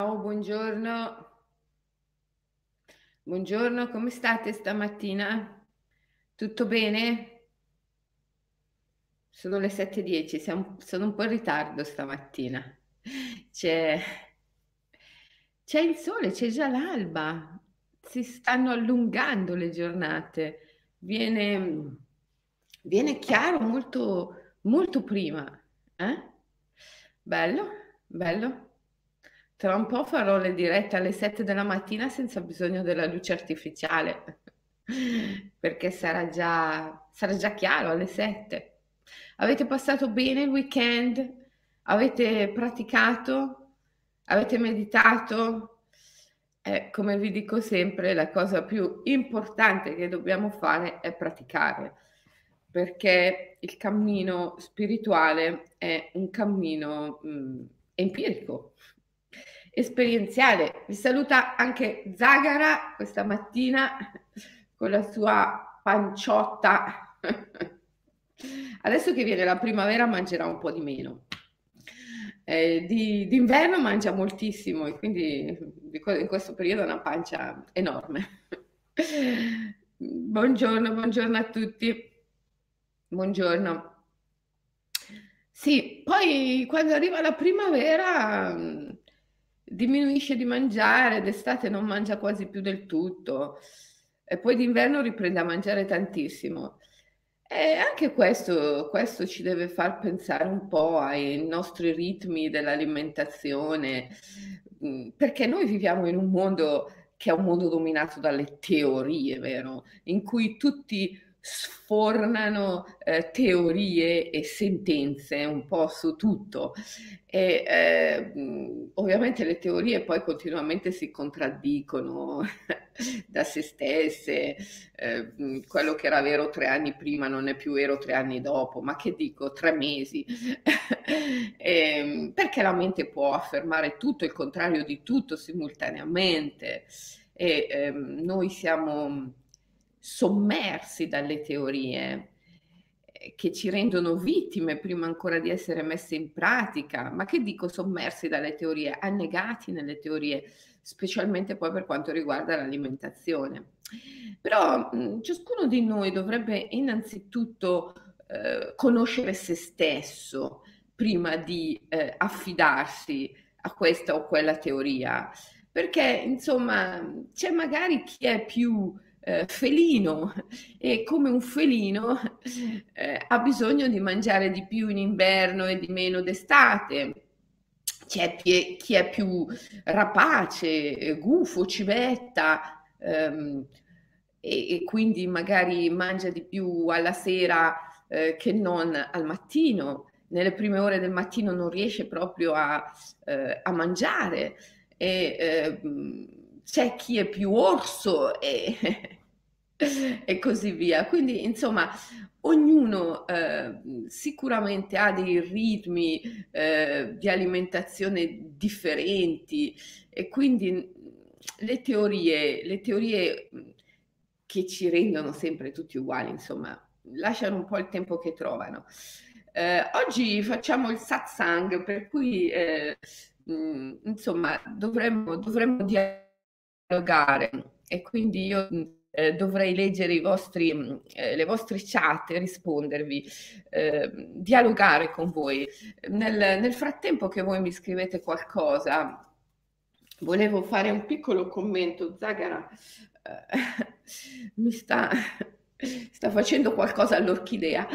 Ciao, buongiorno. Buongiorno, come state stamattina? Tutto bene? Sono le 7.10, siamo- sono un po' in ritardo stamattina. C'è c'è il sole, c'è già l'alba, si stanno allungando le giornate, viene, viene chiaro molto, molto prima. eh? Bello, bello. Tra un po' farò le dirette alle 7 della mattina senza bisogno della luce artificiale, perché sarà già, sarà già chiaro alle 7. Avete passato bene il weekend? Avete praticato? Avete meditato? Eh, come vi dico sempre, la cosa più importante che dobbiamo fare è praticare, perché il cammino spirituale è un cammino mh, empirico, esperienziale. Vi saluta anche Zagara questa mattina con la sua panciotta. Adesso che viene la primavera mangerà un po' di meno. Eh, di, d'inverno mangia moltissimo e quindi in questo periodo ha una pancia enorme. buongiorno, buongiorno a tutti. Buongiorno. Sì, poi quando arriva la primavera diminuisce di mangiare, d'estate non mangia quasi più del tutto e poi d'inverno riprende a mangiare tantissimo. E anche questo, questo ci deve far pensare un po' ai nostri ritmi dell'alimentazione, mm, perché noi viviamo in un mondo che è un mondo dominato dalle teorie, vero? In cui tutti sfornano eh, teorie e sentenze un po' su tutto. E eh, ovviamente le teorie poi continuamente si contraddicono da se stesse, eh, quello che era vero tre anni prima non è più vero tre anni dopo, ma che dico, tre mesi, e, ehm, perché la mente può affermare tutto, il contrario di tutto simultaneamente? E ehm, noi siamo sommersi dalle teorie eh, che ci rendono vittime prima ancora di essere messe in pratica, ma che dico sommersi dalle teorie, annegati nelle teorie, specialmente poi per quanto riguarda l'alimentazione. Però mh, ciascuno di noi dovrebbe innanzitutto eh, conoscere se stesso prima di eh, affidarsi a questa o quella teoria, perché insomma c'è magari chi è più eh, felino e come un felino eh, ha bisogno di mangiare di più in inverno e di meno d'estate. C'è chi, chi è più rapace, gufo, civetta ehm, e, e, quindi magari mangia di più alla sera eh, che non al mattino. Nelle prime ore del mattino non riesce proprio a, eh, a mangiare e ehm, c'è chi è più orso e, e così via. Quindi, insomma, ognuno eh, sicuramente ha dei ritmi eh, di alimentazione differenti e quindi le teorie, le teorie che ci rendono sempre tutti uguali, insomma, lasciano un po' il tempo che trovano. Eh, oggi facciamo il satsang, per cui eh, mh, insomma dovremmo, dovremmo dialogare e quindi io eh, dovrei leggere vostri, mm, eh, le vostre chat e rispondervi, eh, dialogare con voi. Nel, nel frattempo che voi mi scrivete qualcosa, volevo fare un piccolo commento. Zagara eh, mi sta, sta, facendo qualcosa all'orchidea.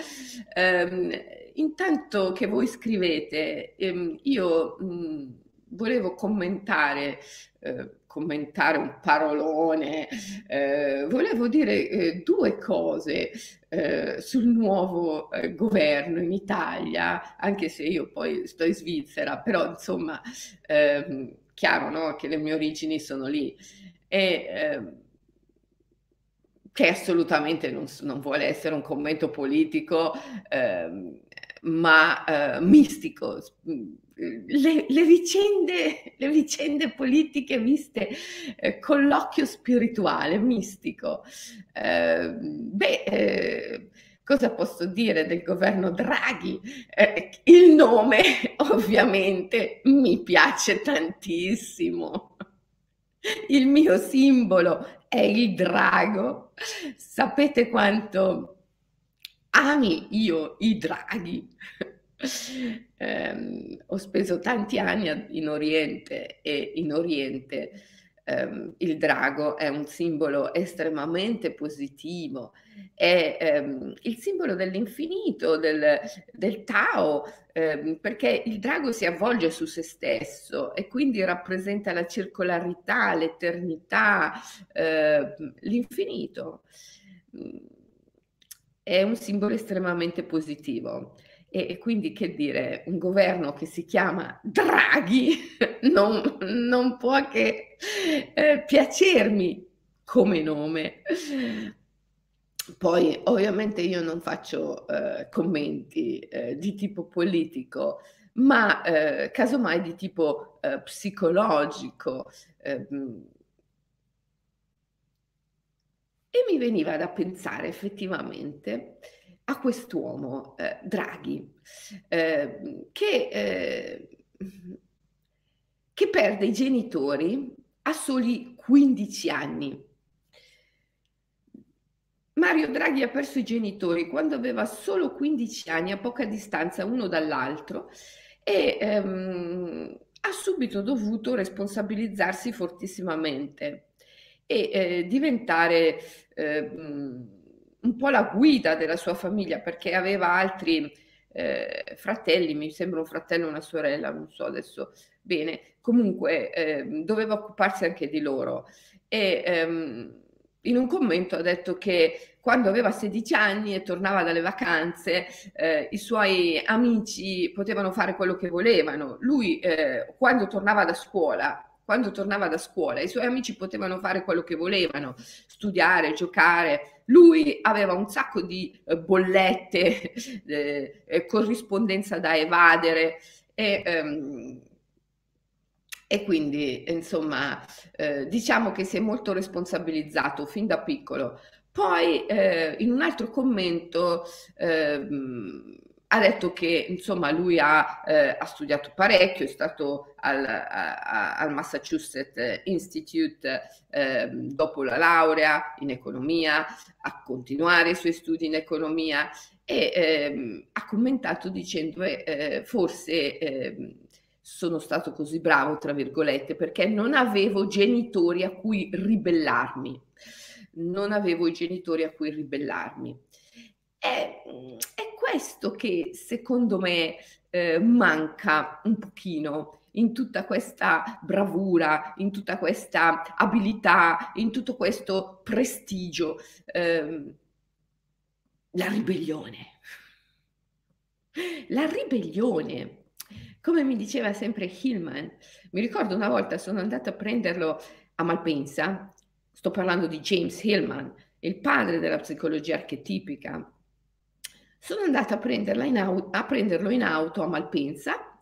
Ehm, intanto che voi scrivete, ehm, io mh, mm, volevo commentare eh, commentare un parolone, eh, volevo dire eh, due cose eh, sul nuovo eh, governo in Italia, anche se io poi sto in Svizzera, però insomma, ehm, chiaro no, che le mie origini sono lì. E, ehm, che assolutamente non, non, vuole essere un commento politico, ehm, ma eh, mistico, le, le, vicende, le vicende politiche viste eh, con l'occhio spirituale, mistico. Eh, beh, eh, Cosa posso dire del governo Draghi? Eh, il nome ovviamente mi piace tantissimo. Il mio simbolo è il drago. Sapete quanto ami io i draghi? Eh, ho speso tanti anni in Oriente e in Oriente ehm, il drago è un simbolo estremamente positivo, è ehm, il simbolo dell'infinito, del, del Tao, ehm, perché il drago si avvolge su se stesso e quindi rappresenta la circolarità, l'eternità, eh, l'infinito. È un simbolo estremamente positivo. E, quindi che dire, un governo che si chiama Draghi non, non può che eh, piacermi come nome. Poi ovviamente io non faccio eh, commenti eh, di tipo politico, ma eh, casomai di tipo eh, psicologico. Ehm. e mi veniva da pensare effettivamente a quest'uomo, eh, Draghi, eh, che, eh, che perde i genitori a soli 15 anni. Mario Draghi ha perso i genitori quando aveva solo 15 anni, a poca distanza uno dall'altro, e ehm, ha subito dovuto responsabilizzarsi fortissimamente e eh, diventare eh, un po' la guida della sua famiglia perché aveva altri eh, fratelli, mi sembra un fratello e una sorella, non so adesso bene, comunque eh, doveva occuparsi anche di loro. E ehm, in un commento ha detto che quando aveva 16 anni e tornava dalle vacanze, eh, i suoi amici potevano fare quello che volevano. Lui, eh, quando tornava da scuola, quando tornava da scuola, i suoi amici potevano fare quello che volevano, studiare, giocare. Lui aveva un sacco di eh, bollette, eh, corrispondenza da evadere e, ehm, e quindi, insomma, eh, diciamo che si è molto responsabilizzato fin da piccolo. Poi, eh, in un altro commento, ehm, ha detto che insomma lui ha, eh, ha studiato parecchio, è stato al, a, al Massachusetts Institute eh, dopo la laurea in economia, a continuare i suoi studi in economia e eh, ha commentato dicendo eh, forse ehm, sono stato così bravo, tra virgolette, perché non avevo genitori a cui ribellarmi. Non avevo i genitori a cui ribellarmi. È, è questo che secondo me eh, manca un pochino in tutta questa bravura, in tutta questa abilità, in tutto questo prestigio. Eh, la ribellione. La ribellione. Come mi diceva sempre Hillman, mi ricordo una volta sono andata a prenderlo a Malpensa, sto parlando di James Hillman, il padre della psicologia archetipica, sono andata a, in auto, a prenderlo in auto a Malpensa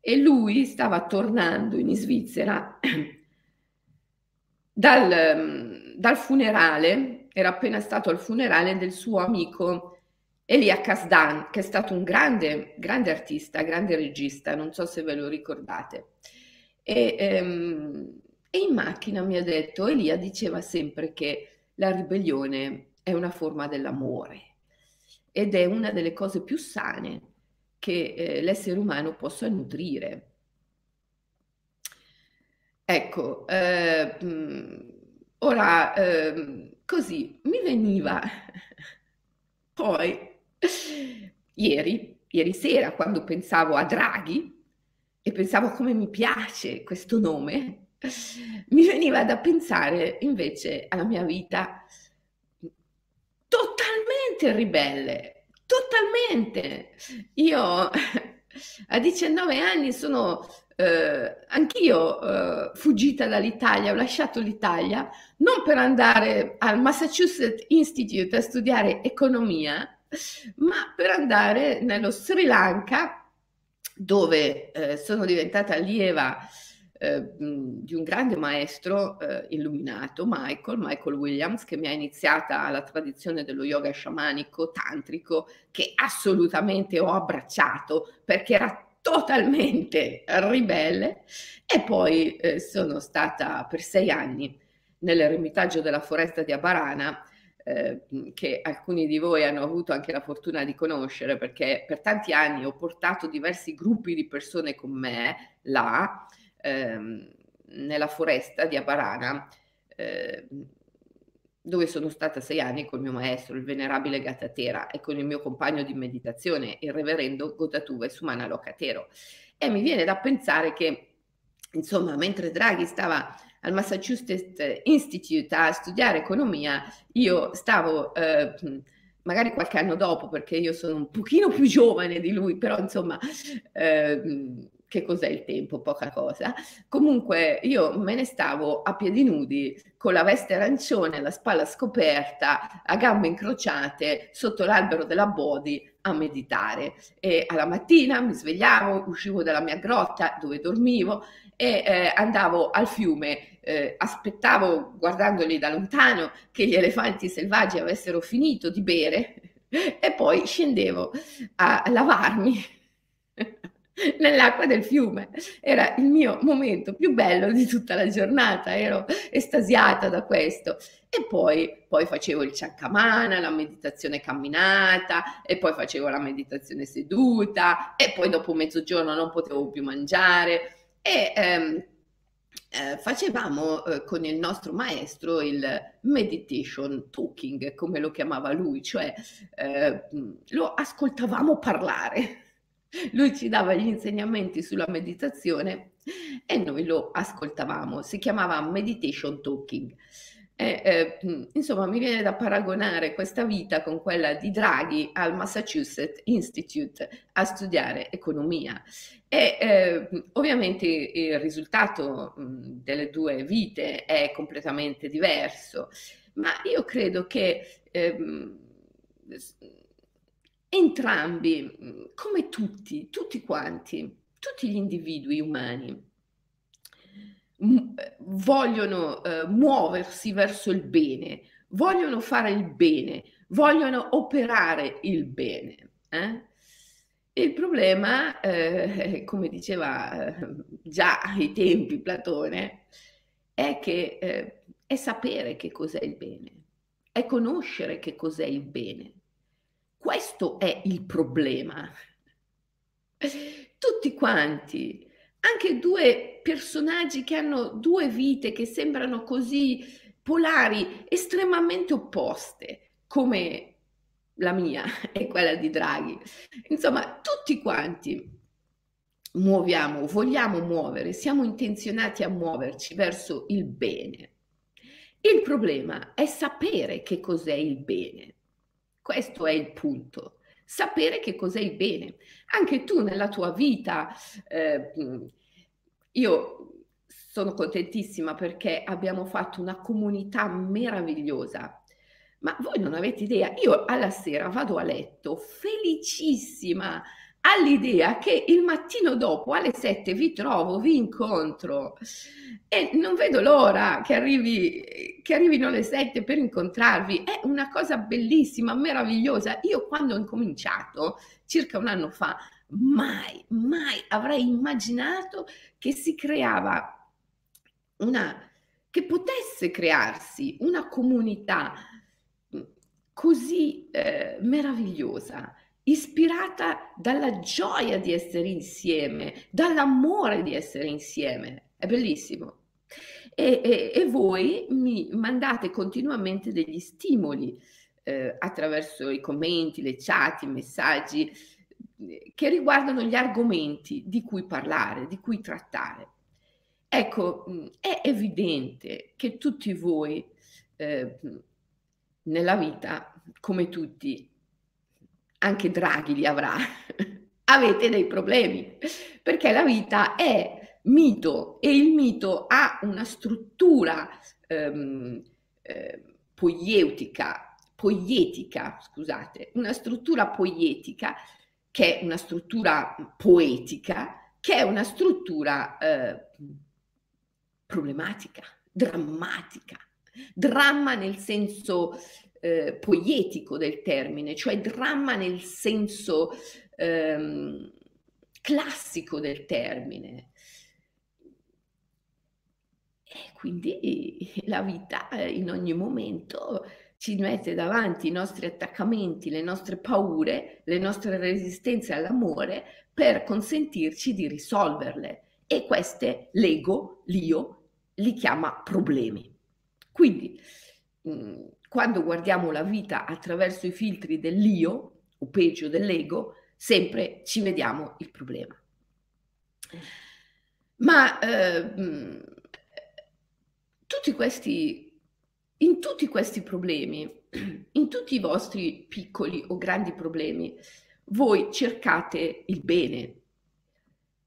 e lui stava tornando in Svizzera dal, dal funerale, era appena stato al funerale del suo amico Elia Kasdan, che è stato un grande, grande artista, grande regista, non so se ve lo ricordate. E, ehm, e in macchina mi ha detto, Elia diceva sempre che la ribellione è una forma dell'amore ed è una delle cose più sane che eh, l'essere umano possa nutrire. Ecco, eh, ora eh, così mi veniva poi ieri, ieri sera, quando pensavo a Draghi e pensavo come mi piace questo nome, mi veniva da pensare invece alla mia vita totalmente ribelle, totalmente. Io a 19 anni sono eh, anch'io eh, fuggita dall'Italia, ho lasciato l'Italia non per andare al Massachusetts Institute a studiare economia, ma per andare nello Sri Lanka dove eh, sono diventata allieva eh, di un grande maestro eh, illuminato, Michael, Michael Williams, che mi ha iniziata alla tradizione dello yoga sciamanico, tantrico, che assolutamente ho abbracciato perché era totalmente ribelle. E poi eh, sono stata per sei anni nell'eremitaggio della foresta di Abarana eh, che alcuni di voi hanno avuto anche la fortuna di conoscere perché per tanti anni ho portato diversi gruppi di persone con me là ehm, nella foresta di Abarana eh, dove sono stata sei anni con il mio maestro, il venerabile Gattatera, e con il mio compagno di meditazione, il reverendo Gotatuve Sumana Locatero. E mi viene da pensare che, insomma, mentre Draghi stava al Massachusetts Institute a studiare economia, io stavo... Eh, magari qualche anno dopo, perché io sono un pochino più giovane di lui, però insomma, eh, che cos'è il tempo? Poca cosa. Comunque io me ne stavo a piedi nudi con la veste arancione, la spalla scoperta, a gambe incrociate sotto l'albero della Bodi a meditare e alla mattina mi svegliavo, uscivo dalla mia grotta dove dormivo e eh, andavo al fiume, eh, aspettavo guardandoli da lontano che gli elefanti selvaggi avessero finito di bere e poi scendevo a lavarmi nell'acqua del fiume. Era il mio momento più bello di tutta la giornata, ero estasiata da questo. E poi, poi facevo il ciancamana, la meditazione camminata, e poi facevo la meditazione seduta, e poi dopo mezzogiorno non potevo più mangiare. E ehm, eh, facevamo eh, con il nostro maestro il meditation talking, come lo chiamava lui, cioè eh, lo ascoltavamo parlare lui ci dava gli insegnamenti sulla meditazione e noi lo ascoltavamo. Si chiamava Meditation Talking. E, eh, insomma, mi viene da paragonare questa vita con quella di Draghi al Massachusetts Institute a studiare economia. E eh, ovviamente il risultato delle due vite è completamente diverso, ma io credo che eh, entrambi, mm, come tutti, tutti quanti, tutti gli individui umani, vogliono eh, muoversi verso il bene, vogliono fare il bene, vogliono operare il bene. Eh? Il problema, eh, come diceva eh, già ai tempi Platone, è che eh, è sapere che cos'è il bene, è conoscere che cos'è il bene. Questo è il problema. Tutti quanti, anche due personaggi che hanno due vite che sembrano così polari, estremamente opposte, come la mia e quella di Draghi. Insomma, tutti quanti muoviamo, vogliamo muovere, siamo intenzionati a muoverci verso il bene. Il problema è sapere che cos'è il bene. Questo è il punto. Sapere che cos'è il bene. Anche tu nella tua vita, eh, io sono contentissima perché abbiamo fatto una comunità meravigliosa. Ma voi non avete idea, io alla sera vado a letto felicissima all'idea che il mattino dopo alle 7 vi trovo, vi incontro e non vedo l'ora che, arrivi, che arrivino le 7 per incontrarvi. È una cosa bellissima, meravigliosa. Io quando ho incominciato, circa un anno fa, mai, mai avrei immaginato che si creava una, che potesse crearsi una comunità così eh, meravigliosa ispirata dalla gioia di essere insieme, dall'amore di essere insieme. È bellissimo. E, e, e voi mi mandate continuamente degli stimoli eh, attraverso i commenti, le chat, i messaggi che riguardano gli argomenti di cui parlare, di cui trattare. Ecco, è evidente che tutti voi eh, nella vita, come tutti, anche Draghi li avrà, avete dei problemi, perché la vita è mito e il mito ha una struttura ehm, eh, poietica, poietica, scusate, una struttura poietica che è una struttura poetica, che è una struttura eh, problematica, drammatica. Dramma nel senso eh, poetico del termine, cioè dramma nel senso ehm, classico del termine. E quindi la vita eh, in ogni momento ci mette davanti i nostri attaccamenti, le nostre paure, le nostre resistenze all'amore per consentirci di risolverle. E queste l'ego, l'io, li chiama problemi. Quindi, mm, quando guardiamo la vita attraverso i filtri dell'io, o peggio dell'ego, sempre ci vediamo il problema. Ma eh, tutti questi, in tutti questi problemi, in tutti i vostri piccoli o grandi problemi, voi cercate il bene,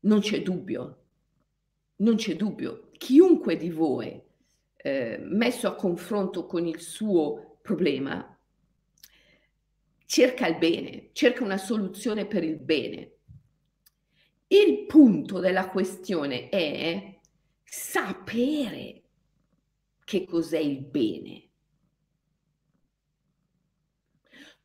non c'è dubbio, non c'è dubbio. Chiunque di voi eh, messo a confronto con il suo problema cerca il bene, cerca una soluzione per il bene. Il punto della questione è sapere che cos'è il bene.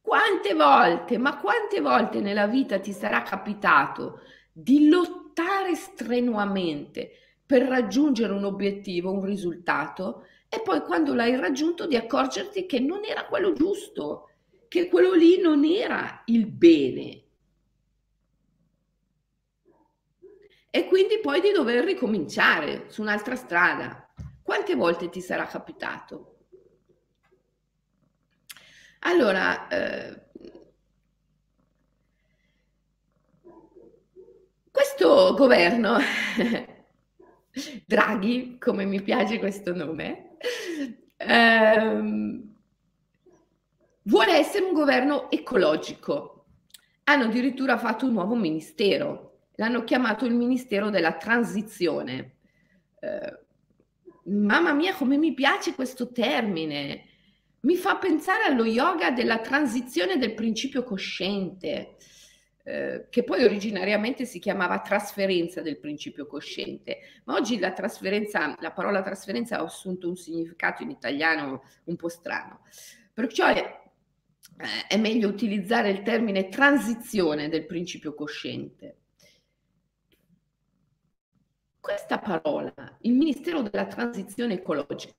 Quante volte, ma quante volte nella vita ti sarà capitato di lottare strenuamente per raggiungere un obiettivo, un risultato, e poi quando l'hai raggiunto di accorgerti che non era quello giusto, che quello lì non era il bene. E quindi poi di dover ricominciare su un'altra strada. Quante volte ti sarà capitato? Allora, eh, questo governo, Draghi, come mi piace questo nome, ehm, vuole essere un governo ecologico. Hanno addirittura fatto un nuovo ministero, l'hanno chiamato il Ministero della Transizione. Eh, mamma mia, come mi piace questo termine! Mi fa pensare allo yoga della transizione del principio cosciente, eh, che poi originariamente si chiamava trasferenza del principio cosciente, ma oggi la trasferenza, la parola trasferenza ha assunto un significato in italiano un po' strano. Perciò è, eh, è meglio utilizzare il termine transizione del principio cosciente. Questa parola, il Ministero della Transizione Ecologica,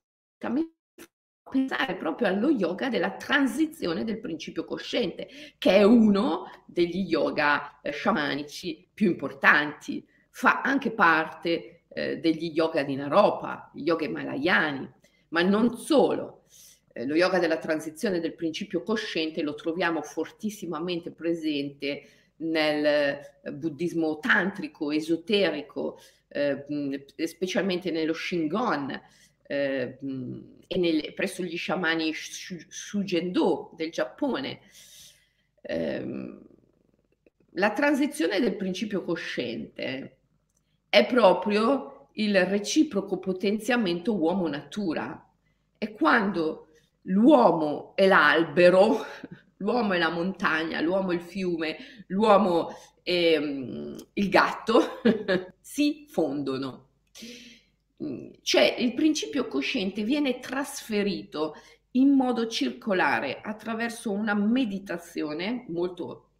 pensare proprio allo yoga della transizione del principio cosciente, che è uno degli yoga eh, sciamanici più importanti, fa anche parte eh, degli yoga di Naropa, gli yoga himalayani, ma non solo. Eh, lo yoga della transizione del principio cosciente lo troviamo fortissimamente presente nel eh, buddismo tantrico, esoterico, eh, specialmente nello Shingon eh, e nel, presso gli sciamani Shujendo del Giappone. Eh, la transizione del principio cosciente è proprio il reciproco potenziamento uomo-natura. È quando l'uomo è l'albero, l'uomo è la montagna, l'uomo è il fiume, l'uomo è um, il gatto, si fondono. Cioè il principio cosciente viene trasferito in modo circolare attraverso una meditazione molto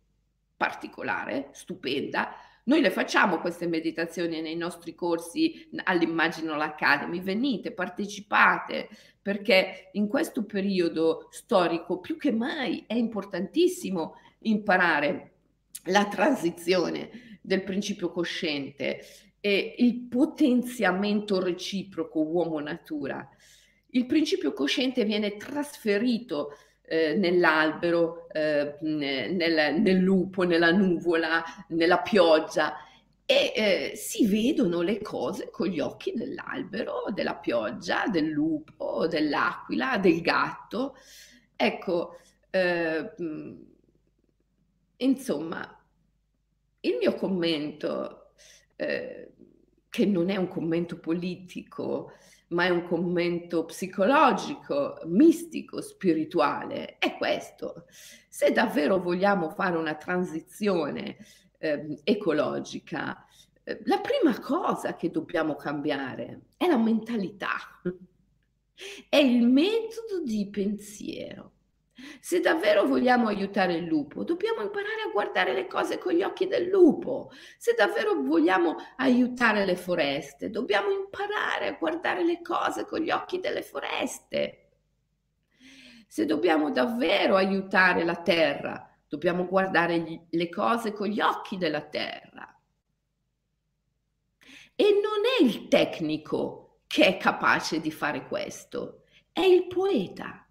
particolare, stupenda, noi le facciamo queste meditazioni nei nostri corsi all'Imaginal Academy, venite, partecipate, perché in questo periodo storico più che mai è importantissimo imparare la transizione del principio cosciente e il potenziamento reciproco uomo-natura. Il principio cosciente viene trasferito eh, nell'albero, eh, nel, nel, lupo, nella nuvola, nella pioggia e eh, si vedono le cose con gli occhi dell'albero, della pioggia, del lupo, dell'aquila, del gatto. Ecco, eh, insomma, il mio commento, eh, che non è un commento politico, ma è un commento psicologico, mistico, spirituale, è questo. Se davvero vogliamo fare una transizione eh, ecologica, la prima cosa che dobbiamo cambiare è la mentalità, è il metodo di pensiero. Se davvero vogliamo aiutare il lupo, dobbiamo imparare a guardare le cose con gli occhi del lupo. Se davvero vogliamo aiutare le foreste, dobbiamo imparare a guardare le cose con gli occhi delle foreste. Se dobbiamo davvero aiutare la terra, dobbiamo guardare gli, le cose con gli occhi della terra. E non è il tecnico che è capace di fare questo, è il poeta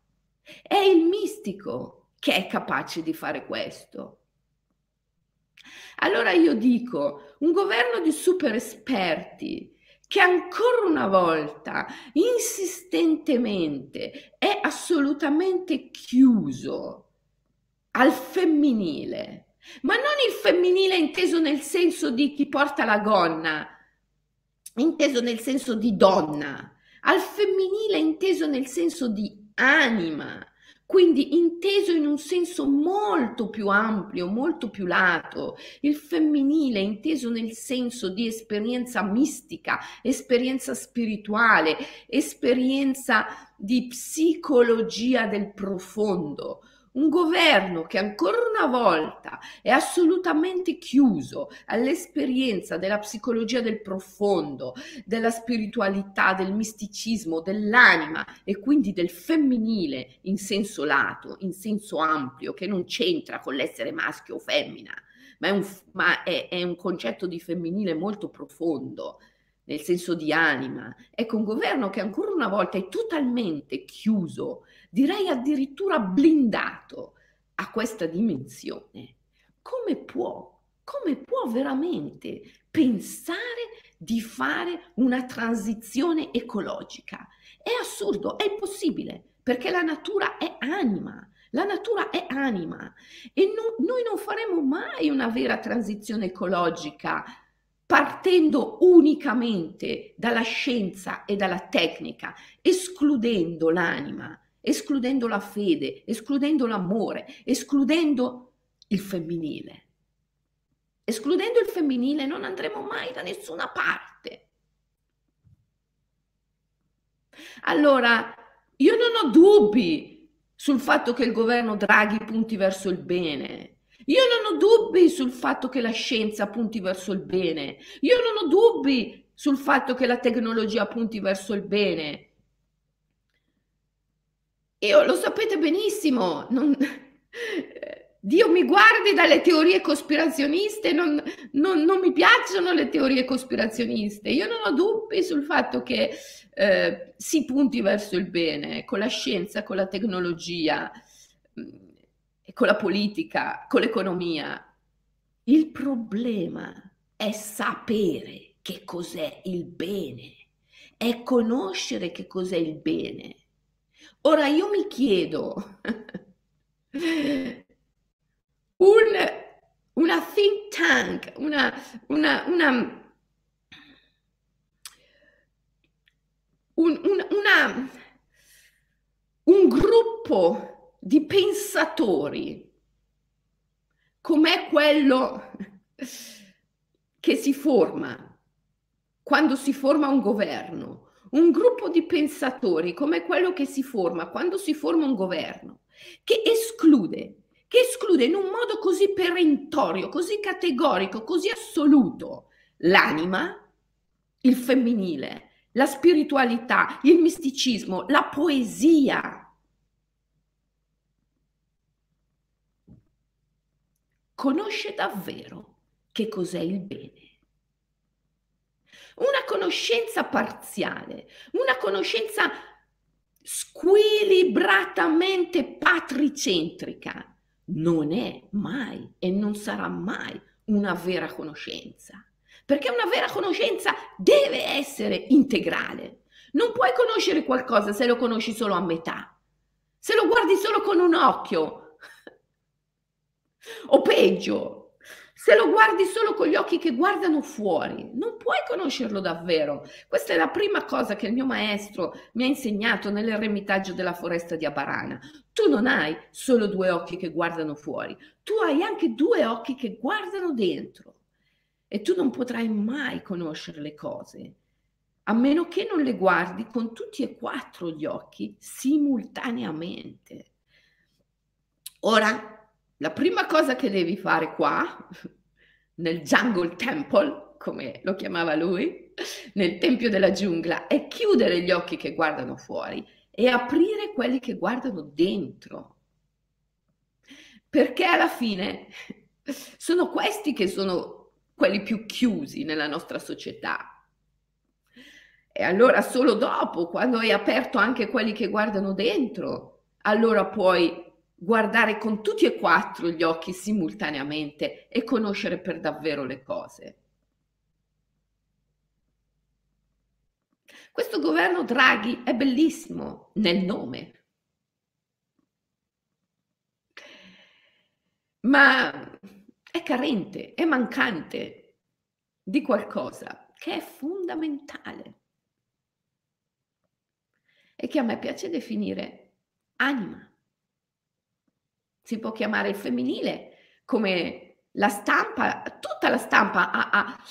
è il mistico che è capace di fare questo. Allora io dico, un governo di super esperti che ancora una volta insistentemente è assolutamente chiuso al femminile, ma non il femminile inteso nel senso di chi porta la gonna, inteso nel senso di donna, al femminile inteso nel senso di anima, quindi inteso in un senso molto più ampio, molto più lato, il femminile inteso nel senso di esperienza mistica, esperienza spirituale, esperienza di psicologia del profondo, un governo che ancora una volta è assolutamente chiuso all'esperienza della psicologia del profondo, della spiritualità, del misticismo, dell'anima e quindi del femminile in senso lato, in senso ampio, che non c'entra con l'essere maschio o femmina, ma è un, ma è, è un concetto di femminile molto profondo nel senso di anima. Ecco, un governo che ancora una volta è totalmente chiuso direi addirittura blindato a questa dimensione, come può, come può veramente pensare di fare una transizione ecologica? È assurdo, è impossibile, perché la natura è anima. La natura è anima e no, noi non faremo mai una vera transizione ecologica partendo unicamente dalla scienza e dalla tecnica, escludendo l'anima escludendo la fede, escludendo l'amore, escludendo il femminile. Escludendo il femminile non andremo mai da nessuna parte. Allora, io non ho dubbi sul fatto che il governo Draghi punti verso il bene. Io non ho dubbi sul fatto che la scienza punti verso il bene. Io non ho dubbi sul fatto che la tecnologia punti verso il bene. Io lo sapete benissimo, non, Dio mi guardi dalle teorie cospirazioniste, non, non, non, mi piacciono le teorie cospirazioniste. Io non ho dubbi sul fatto che eh, si punti verso il bene con la scienza, con la tecnologia, mm, con la politica, con l'economia. Il problema è sapere che cos'è il bene, è conoscere che cos'è il bene Ora io mi chiedo, un, una think tank, una, una, una, un, una, un gruppo di pensatori com'è quello che si forma quando si forma un governo un gruppo di pensatori come quello che si forma quando si forma un governo, che esclude, che esclude in un modo così perentorio, così categorico, così assoluto l'anima, il femminile, la spiritualità, il misticismo, la poesia. Conosce davvero che cos'è il bene una conoscenza parziale, una conoscenza squilibratamente patricentrica non è mai e non sarà mai una vera conoscenza, perché una vera conoscenza deve essere integrale. Non puoi conoscere qualcosa se lo conosci solo a metà, se lo guardi solo con un occhio, o peggio, se lo guardi solo con gli occhi che guardano fuori, non puoi conoscerlo davvero. Questa è la prima cosa che il mio maestro mi ha insegnato nell'eremitaggio della foresta di Abarana. Tu non hai solo due occhi che guardano fuori, tu hai anche due occhi che guardano dentro. e tu non potrai mai conoscere le cose a meno che non le guardi con tutti e quattro gli occhi simultaneamente. Ora, la prima cosa che devi fare qua, nel Jungle Temple, come lo chiamava lui, nel Tempio della giungla, è chiudere gli occhi che guardano fuori e aprire quelli che guardano dentro. Perché alla fine sono questi che sono quelli più chiusi nella nostra società e allora solo dopo, quando hai aperto anche quelli che guardano dentro, allora puoi guardare con tutti e quattro gli occhi simultaneamente e conoscere per davvero le cose. Questo governo Draghi è bellissimo nel nome, ma è carente, è mancante di qualcosa che è fondamentale e che a me piace definire anima. Si può chiamare il femminile come la stampa, tutta la stampa ha, ha,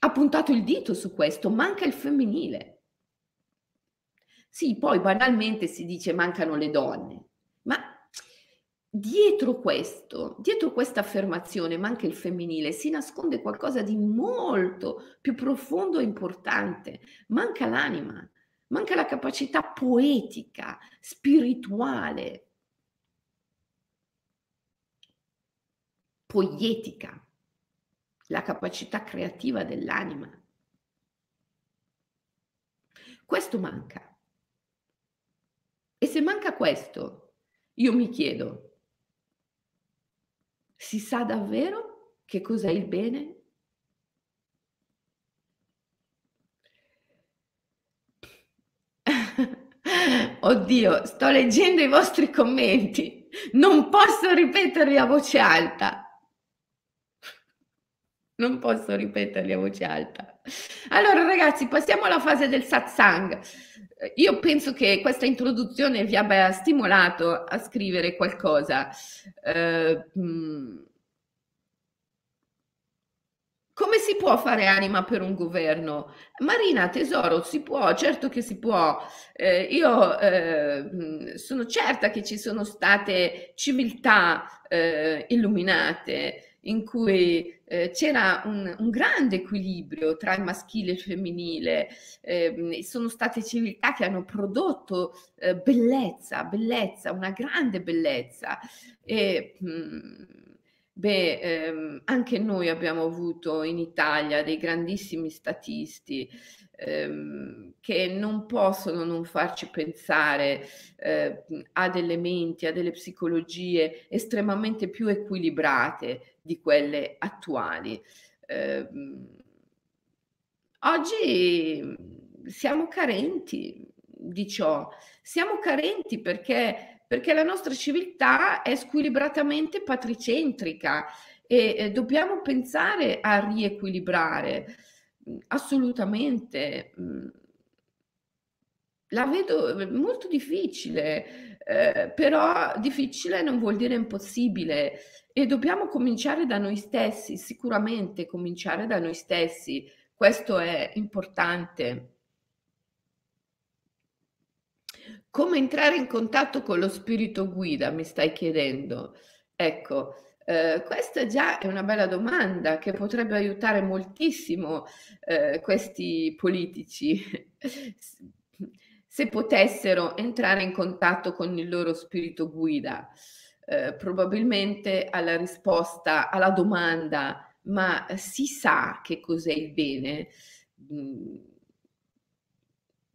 ha puntato il dito su questo, manca il femminile. Sì, poi banalmente si dice mancano le donne, ma dietro questo, dietro questa affermazione manca il femminile, si nasconde qualcosa di molto più profondo e importante, manca l'anima, manca la capacità poetica, spirituale, poietica, la capacità creativa dell'anima. Questo manca. E se manca questo, io mi chiedo, si sa davvero che cos'è il bene Oddio, sto leggendo i vostri commenti. Non posso ripeterli a voce alta. Non posso ripeterli a voce alta. Allora, ragazzi, passiamo alla fase del satsang. Io penso che questa introduzione vi abbia stimolato a scrivere qualcosa. Uh, come si può fare anima per un governo? Marina, tesoro, si può, certo che si può. Eh, io eh, sono certa che ci sono state civiltà eh, illuminate in cui eh, c'era un, un, grande equilibrio tra il maschile e il femminile, ehm, sono state civiltà che hanno prodotto eh, bellezza, bellezza, una grande bellezza. E, mh, mm, Beh, ehm, anche noi abbiamo avuto in Italia dei grandissimi statisti ehm, che non possono non farci pensare eh, a delle menti, a delle psicologie estremamente più equilibrate di quelle attuali. Eh, oggi siamo carenti di ciò, siamo carenti perché perché la nostra civiltà è squilibratamente patricentrica e eh, dobbiamo pensare a riequilibrare mm, assolutamente. Mm. La vedo eh, molto difficile, eh, però difficile non vuol dire impossibile e dobbiamo cominciare da noi stessi, sicuramente cominciare da noi stessi, questo è importante. Come entrare in contatto con lo spirito guida, mi stai chiedendo? Ecco, eh, questa già è una bella domanda che potrebbe aiutare moltissimo eh, questi politici se potessero entrare in contatto con il loro spirito guida. Eh, probabilmente alla risposta alla domanda ma si sa che cos'è il bene? Mh, mm,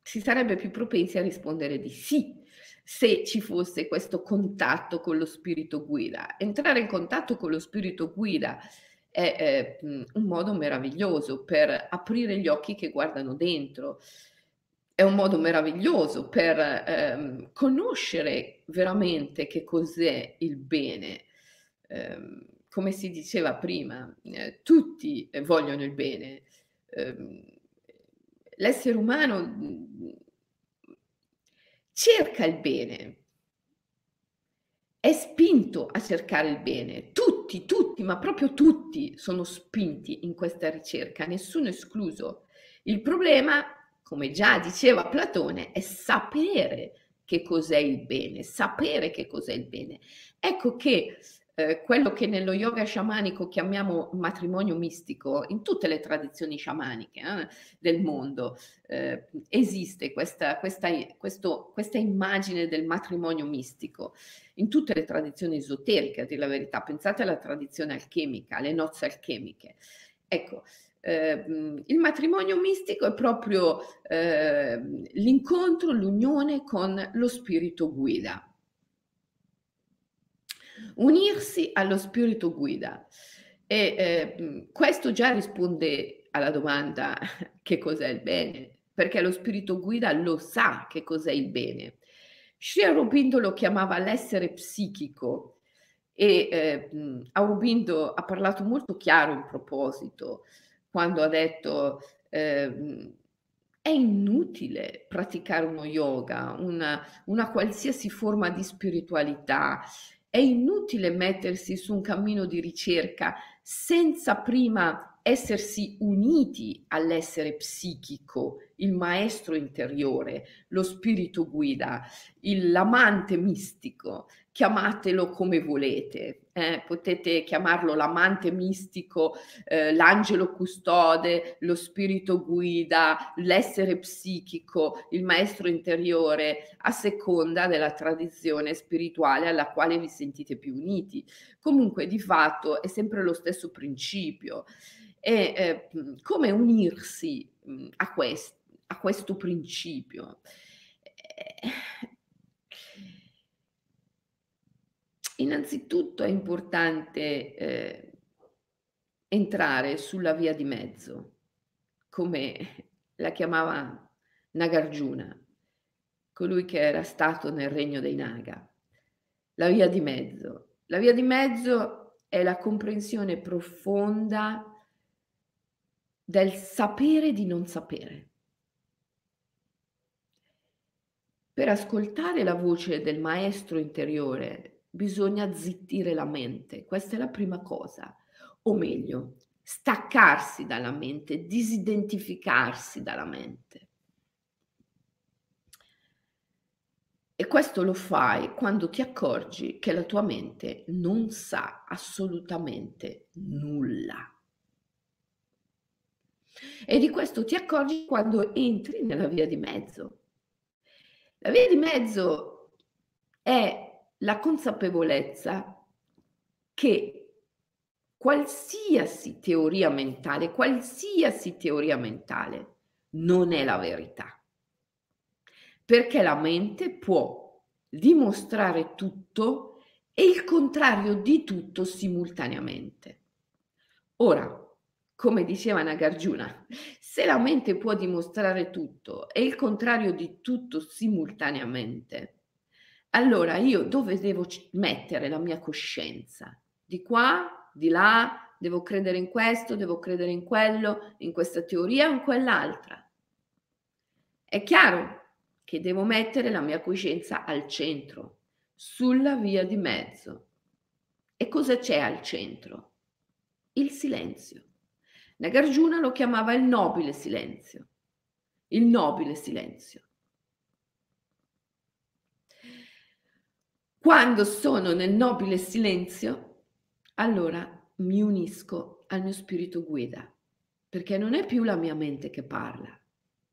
si sarebbe più propensi a rispondere di sì se ci fosse questo contatto con lo spirito guida. Entrare in contatto con lo spirito guida è, è un modo meraviglioso per aprire gli occhi che guardano dentro, è un modo meraviglioso per ehm, conoscere veramente che cos'è il bene. Eh, come si diceva prima, eh, tutti vogliono il bene. L'essere umano mhmm, cerca il bene, è spinto a cercare il bene. Tutti, tutti, ma proprio tutti sono spinti in questa ricerca, nessuno escluso. Il problema, come già diceva Platone, è sapere che cos'è il bene, sapere che cos'è il bene. Ecco che eh, quello che nello yoga sciamanico chiamiamo matrimonio mistico, in tutte le tradizioni sciamaniche eh, del mondo eh, esiste questa, questa, questo, questa immagine del matrimonio mistico. In tutte le tradizioni esoteriche, a dire la verità, pensate alla tradizione alchemica, alle nozze alchemiche. Ecco, eh, il matrimonio mistico è proprio eh, l'incontro, l'unione con lo spirito guida unirsi allo spirito guida. E eh, questo già risponde alla domanda che cos'è il bene, perché lo spirito guida lo sa che cos'è il bene. Sri Aurobindo lo chiamava l'essere psichico e eh, Aurobindo ha parlato molto chiaro in proposito quando ha detto eh, è inutile praticare uno yoga, una, una qualsiasi forma di spiritualità, è inutile mettersi su un cammino di ricerca senza prima essersi uniti all'essere psichico, il maestro interiore, lo spirito guida, l'amante mistico, chiamatelo come volete. Eh, potete chiamarlo l'amante mistico, eh, l'angelo custode, lo spirito guida, l'essere psichico, il maestro interiore, a seconda della tradizione spirituale alla quale vi sentite più uniti. Comunque, di fatto, è sempre lo stesso principio. E eh, come unirsi a, quest- a questo principio? Eh, Innanzitutto è importante eh, entrare sulla via di mezzo, come la chiamava Nagarjuna, colui che era stato nel regno dei Naga. La via di mezzo. La via di mezzo è la comprensione profonda del sapere di non sapere. Per ascoltare la voce del maestro interiore, bisogna zittire la mente, questa è la prima cosa, o meglio, staccarsi dalla mente, disidentificarsi dalla mente. E questo lo fai quando ti accorgi che la tua mente non sa assolutamente nulla. E di questo ti accorgi quando entri nella via di mezzo. La via di mezzo è la consapevolezza che qualsiasi teoria mentale, qualsiasi teoria mentale non è la verità. Perché la mente può dimostrare tutto e il contrario di tutto simultaneamente. Ora, come diceva Nagarjuna, se la mente può dimostrare tutto e il contrario di tutto simultaneamente, allora io dove devo mettere la mia coscienza? Di qua, di là, devo credere in questo, devo credere in quello, in questa teoria o in quell'altra. È chiaro che devo mettere la mia coscienza al centro, sulla via di mezzo. E cosa c'è al centro? Il silenzio. Nagarjuna lo chiamava il nobile silenzio. Il nobile silenzio. Quando sono nel nobile silenzio, allora mi unisco al mio spirito guida, perché non è più la mia mente che parla,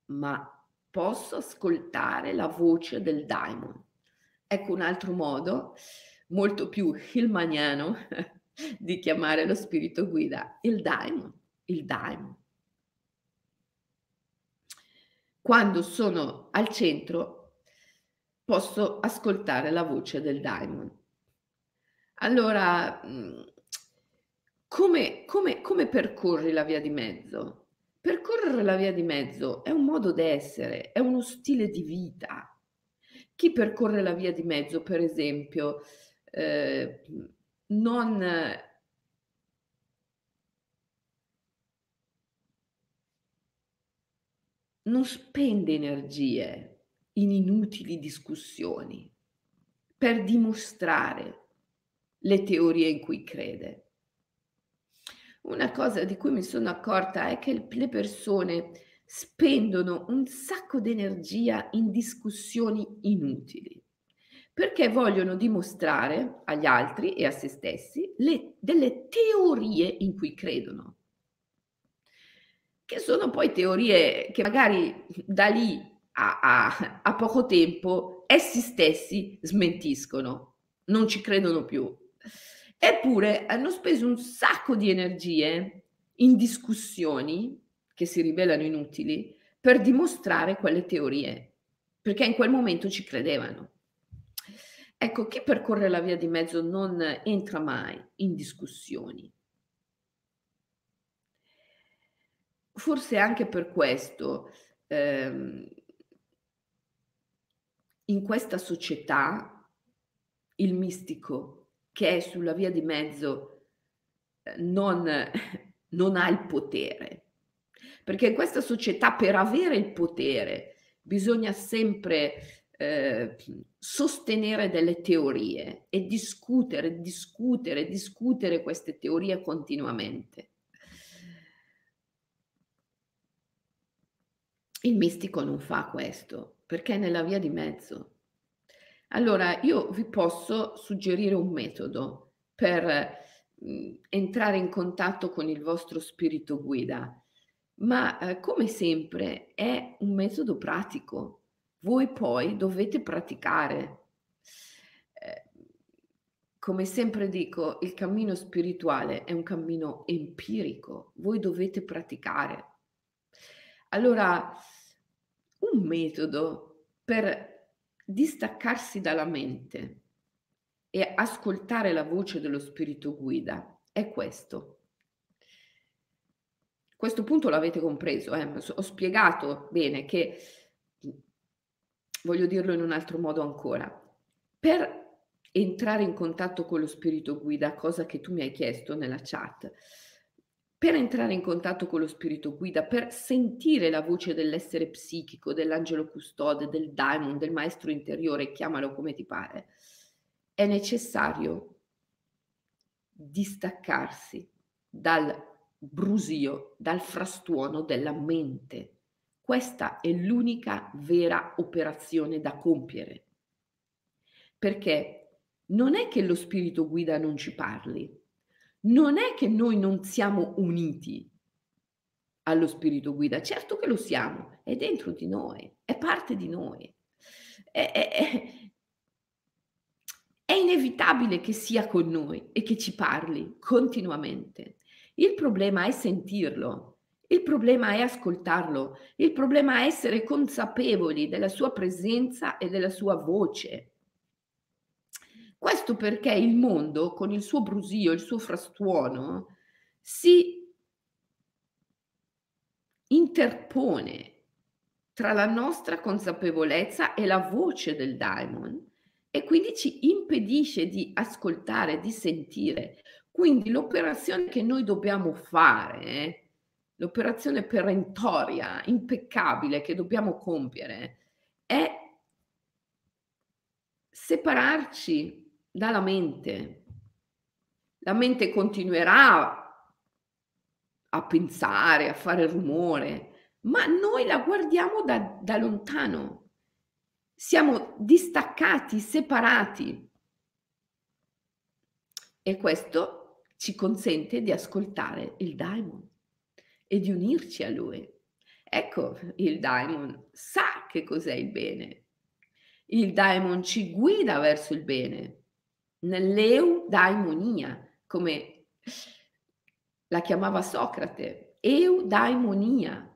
ma posso ascoltare la voce del daimon. Ecco un altro modo molto più hilmaniano di chiamare lo spirito guida, il daimon, il daimon. Quando sono al centro posso ascoltare la voce del daimon. Allora, mm, come, come, come percorri la via di mezzo? Percorrere la via di mezzo è un modo d'essere, è uno stile di vita. Chi percorre la via di mezzo, per esempio, eh, non, non spende energie in inutili discussioni per dimostrare le teorie in cui crede. Una cosa di cui mi sono accorta è che le persone spendono un sacco di energia in discussioni inutili perché vogliono dimostrare agli altri e a se stessi le, delle teorie in cui credono, che sono poi teorie che magari da lì a, a, a poco tempo essi stessi smentiscono, non ci credono più. Eppure hanno speso un sacco di energie in discussioni che si rivelano inutili per dimostrare quelle teorie, perché in quel momento ci credevano. Ecco, chi percorre la via di mezzo non entra mai in discussioni. Forse anche per questo ehm, in questa società il mistico che è sulla via di mezzo eh, non, non ha il potere. Perché in questa società per avere il potere bisogna sempre eh, sostenere delle teorie e discutere, discutere, discutere queste teorie continuamente. Il mistico non fa questo perché è nella via di mezzo. Allora, io vi posso suggerire un metodo per mh, entrare in contatto con il vostro spirito guida, ma eh, come sempre è un metodo pratico. Voi poi dovete praticare. Eh, come sempre dico, il cammino spirituale è un cammino empirico, voi dovete praticare. Allora, un metodo per distaccarsi dalla mente e ascoltare la voce dello spirito guida è questo. Questo punto l'avete compreso, eh? ho spiegato bene che, voglio dirlo in un altro modo ancora, per entrare in contatto con lo spirito guida, cosa che tu mi hai chiesto nella chat, per entrare in contatto con lo spirito guida, per sentire la voce dell'essere psichico, dell'angelo custode, del daimon, del maestro interiore, chiamalo come ti pare, è necessario distaccarsi dal brusio, dal frastuono della mente. Questa è l'unica vera operazione da compiere. Perché non è che lo spirito guida non ci parli, non è che noi non siamo uniti allo spirito guida, certo che lo siamo, è dentro di noi, è parte di noi. È, è, è inevitabile che sia con noi e che ci parli continuamente. Il problema è sentirlo, il problema è ascoltarlo, il problema è essere consapevoli della sua presenza e della sua voce. Questo perché il mondo, con il suo brusio, il suo frastuono, si interpone tra la nostra consapevolezza e la voce del daimon e quindi ci impedisce di ascoltare, di sentire. Quindi l'operazione che noi dobbiamo fare, l'operazione perentoria, impeccabile che dobbiamo compiere, è separarci dalla mente. La mente continuerà a pensare, a fare rumore, ma noi la guardiamo da, da lontano. Siamo distaccati, separati. E questo ci consente di ascoltare il daimon e di unirci a lui. Ecco, il daimon sa che cos'è il bene. Il daimon ci guida verso il bene nell'eudaimonia, come la chiamava Socrate, eudaimonia.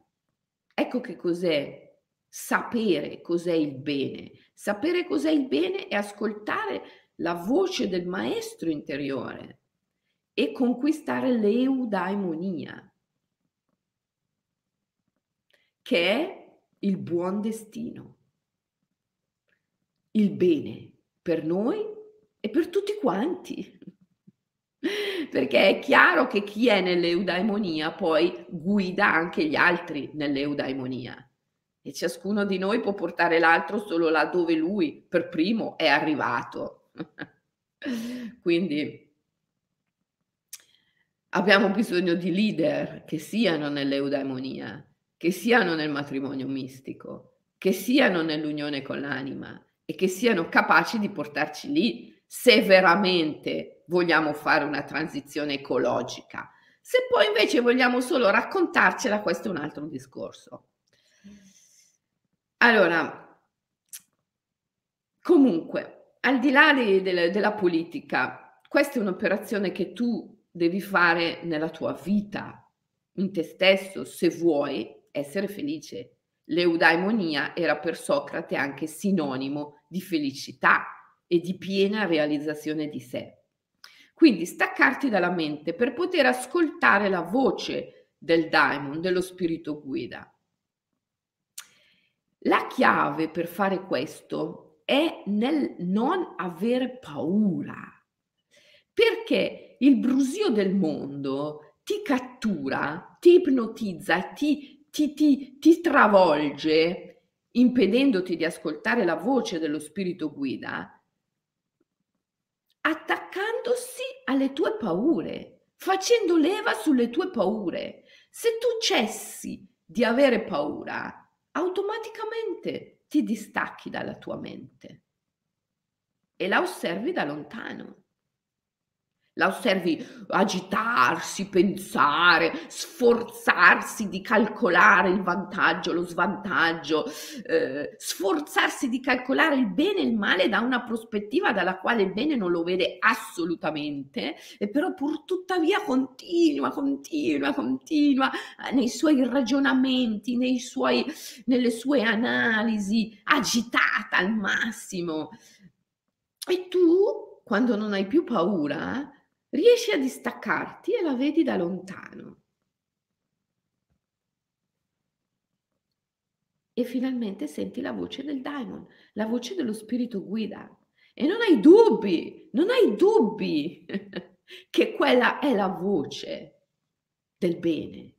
Ecco che cos'è sapere cos'è il bene. Sapere cos'è il bene è ascoltare la voce del maestro interiore e conquistare l'eudaimonia, che è il buon destino, il bene per noi e per tutti quanti. Perché è chiaro che chi è nell'eudaimonia poi guida anche gli altri nell'eudaimonia e ciascuno di noi può portare l'altro solo là dove lui per primo è arrivato. Quindi abbiamo bisogno di leader che siano nell'eudaimonia, che siano nel matrimonio mistico, che siano nell'unione con l'anima e che siano capaci di portarci lì se veramente vogliamo fare una transizione ecologica. Se poi invece vogliamo solo raccontarcela, questo è un altro discorso. Allora, comunque, al di là di, de, della politica, questa è un'operazione che tu devi fare nella tua vita, in te stesso, se vuoi essere felice. L'eudaimonia era per Socrate anche sinonimo di felicità e di piena realizzazione di sé. Quindi staccarti dalla mente per poter ascoltare la voce del daimon, dello spirito guida. La chiave per fare questo è nel non avere paura, perché il brusio del mondo ti cattura, ti ipnotizza, ti, ti, ti, ti travolge, impedendoti di ascoltare la voce dello spirito guida attaccandosi alle tue paure, facendo leva sulle tue paure. Se tu cessi di avere paura, automaticamente ti distacchi dalla tua mente e la osservi da lontano la osservi agitarsi, pensare, sforzarsi di calcolare il vantaggio, lo svantaggio, eh, sforzarsi di calcolare il bene e il male da una prospettiva dalla quale il bene non lo vede assolutamente, e però pur tuttavia continua, continua, continua eh, nei suoi ragionamenti, nei suoi, nelle sue analisi, agitata al massimo. E tu, quando non hai più paura, riesci a distaccarti e la vedi da lontano. E finalmente senti la voce del daimon, la voce dello spirito guida. E non hai dubbi, non hai dubbi che quella è la voce del bene,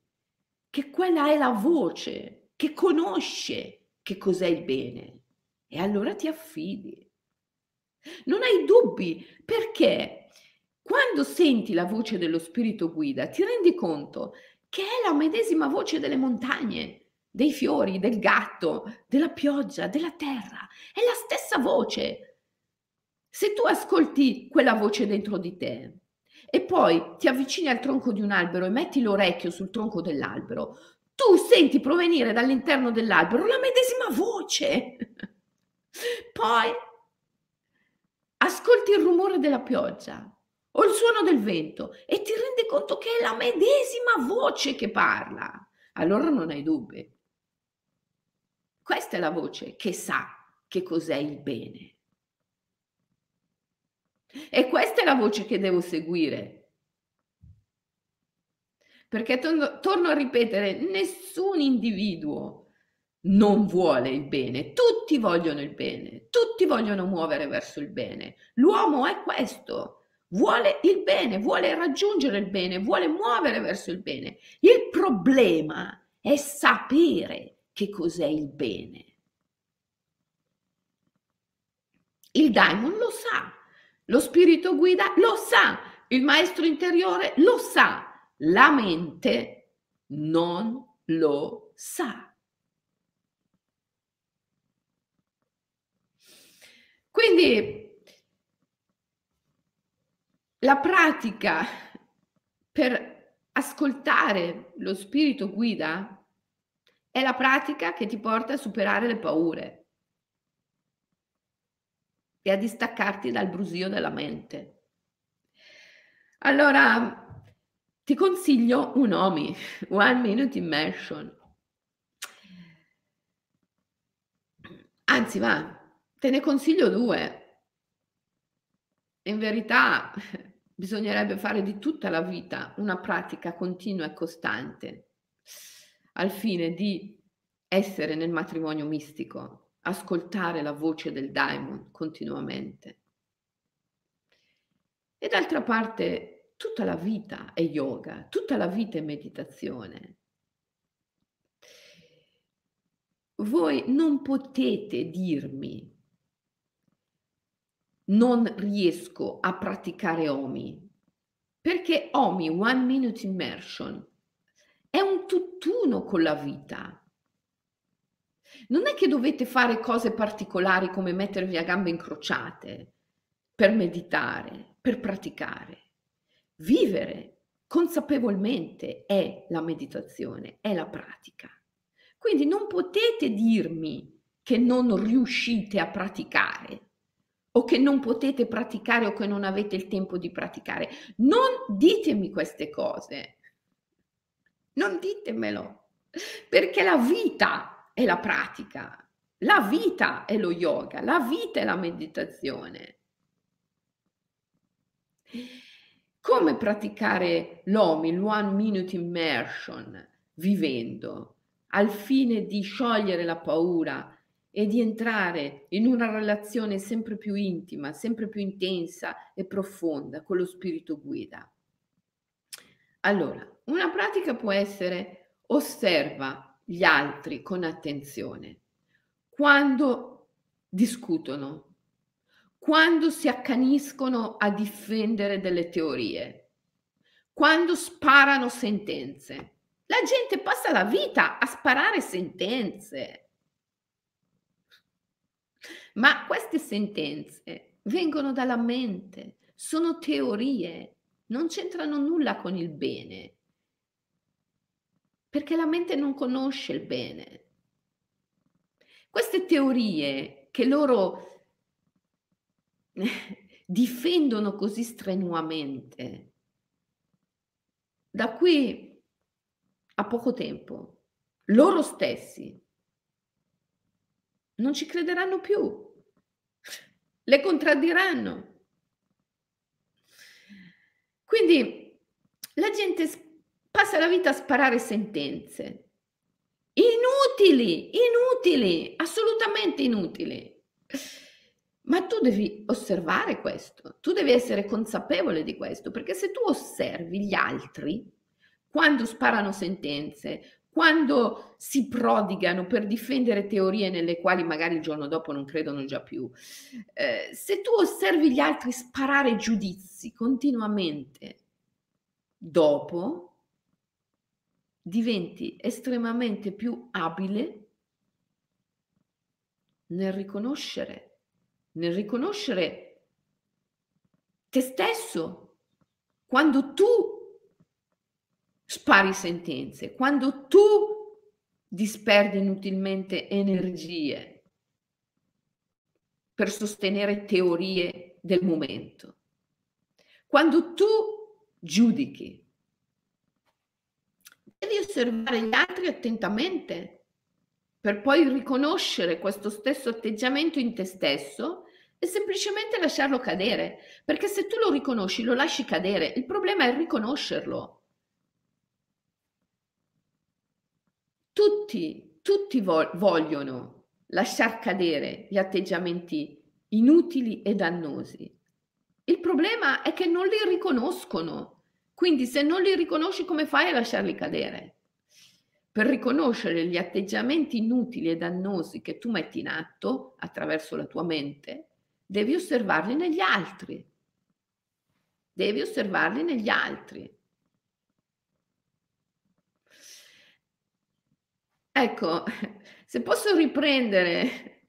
che quella è la voce che conosce che cos'è il bene. E allora ti affidi. Non hai dubbi perché quando senti la voce dello spirito guida, ti rendi conto che è la medesima voce delle montagne, dei fiori, del gatto, della pioggia, della terra. È la stessa voce. Se tu ascolti quella voce dentro di te e poi ti avvicini al tronco di un albero e metti l'orecchio sul tronco dell'albero, tu senti provenire dall'interno dell'albero la medesima voce. poi ascolti il rumore della pioggia o il suono del vento e ti rendi conto che è la medesima voce che parla, allora non hai dubbi. Questa è la voce che sa che cos'è il bene. E questa è la voce che devo seguire. Perché torno, torno a ripetere, nessun individuo non vuole il bene, tutti vogliono il bene, tutti vogliono muovere verso il bene. L'uomo è questo, vuole il bene, vuole raggiungere il bene, vuole muovere verso il bene. Il problema è sapere che cos'è il bene. Il daimon lo sa, lo spirito guida lo sa, il maestro interiore lo sa, la mente non lo sa. Quindi la pratica per ascoltare lo spirito guida è la pratica che ti porta a superare le paure e a distaccarti dal brusio della mente. Allora, ti consiglio un OMI, One Minute Immersion. Anzi, va, te ne consiglio due. In verità bisognerebbe fare di tutta la vita una pratica continua e costante al fine di essere nel matrimonio mistico, ascoltare la voce del daimon continuamente. E d'altra parte tutta la vita è yoga, tutta la vita è meditazione. Voi non potete dirmi non riesco a praticare OMI? Perché OMI, One Minute Immersion, è un tutt'uno con la vita. Non è che dovete fare cose particolari come mettervi a gambe incrociate per meditare, per praticare. Vivere consapevolmente è la meditazione, è la pratica. Quindi non potete dirmi che non riuscite a praticare o che non potete praticare o che non avete il tempo di praticare. Non ditemi queste cose. Non ditemelo, perché la vita è la pratica, la vita è lo yoga, la vita è la meditazione. Come praticare l'OMI, l'One Minute Immersion, vivendo, al fine di sciogliere la paura e di entrare in una relazione sempre più intima, sempre più intensa e profonda con lo spirito guida. Allora, una pratica può essere osserva gli altri con attenzione quando discutono, quando si accaniscono a difendere delle teorie, quando sparano sentenze. La gente passa la vita a sparare sentenze. Ma queste sentenze vengono dalla mente, sono teorie, non c'entrano nulla con il bene, perché la mente non conosce il bene. Queste teorie che loro difendono così strenuamente. Da qui a poco tempo, loro stessi non ci crederanno più, le contraddiranno. Quindi la gente passa la vita a sparare sentenze inutili, inutili, assolutamente inutili. Ma tu devi osservare questo, tu devi essere consapevole di questo, perché se tu osservi gli altri, quando sparano sentenze, quando si prodigano per difendere teorie nelle quali magari il giorno dopo non credono già più, eh, se tu osservi gli altri sparare giudizi continuamente, dopo diventi estremamente più abile nel riconoscere nel riconoscere te stesso, quando tu spari sentenze, quando tu disperdi inutilmente energie per sostenere teorie del momento, quando tu giudichi, devi osservare gli altri attentamente per poi riconoscere questo stesso atteggiamento in te stesso e semplicemente lasciarlo cadere, perché se tu lo riconosci, lo lasci cadere, il problema è riconoscerlo. Tutti, tutti vo- vogliono lasciar cadere gli atteggiamenti inutili e dannosi. Il problema è che non li riconoscono. Quindi se non li riconosci come fai a lasciarli cadere? per riconoscere gli atteggiamenti inutili e dannosi che tu metti in atto attraverso la tua mente, devi osservarli negli altri. Devi osservarli negli altri. Ecco, se posso riprendere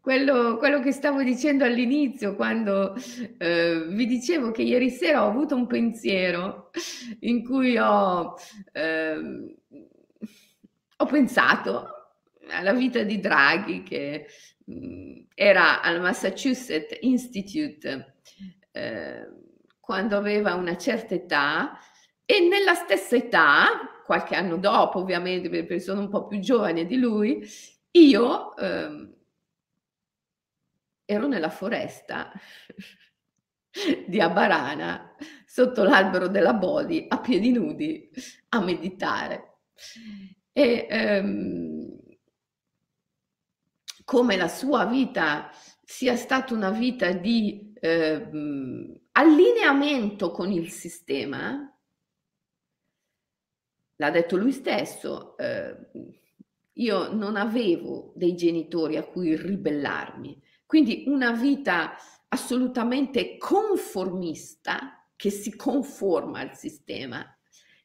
quello, quello, che stavo dicendo all'inizio, quando eh, vi dicevo che ieri sera ho avuto un pensiero in cui ho, eh, ho pensato alla vita di Draghi che mh, mm, era al Massachusetts Institute eh, quando aveva una certa età e nella stessa età, qualche anno dopo ovviamente perché sono un po' più giovane di lui, io ehm, ero nella foresta di Abarana, sotto l'albero della Bodi, a piedi nudi, a meditare. E ehm, come la sua vita sia stata una vita di eh, allineamento con il sistema, l'ha detto lui stesso, eh, io non avevo dei genitori a cui ribellarmi, Quindi una vita assolutamente conformista che si conforma al sistema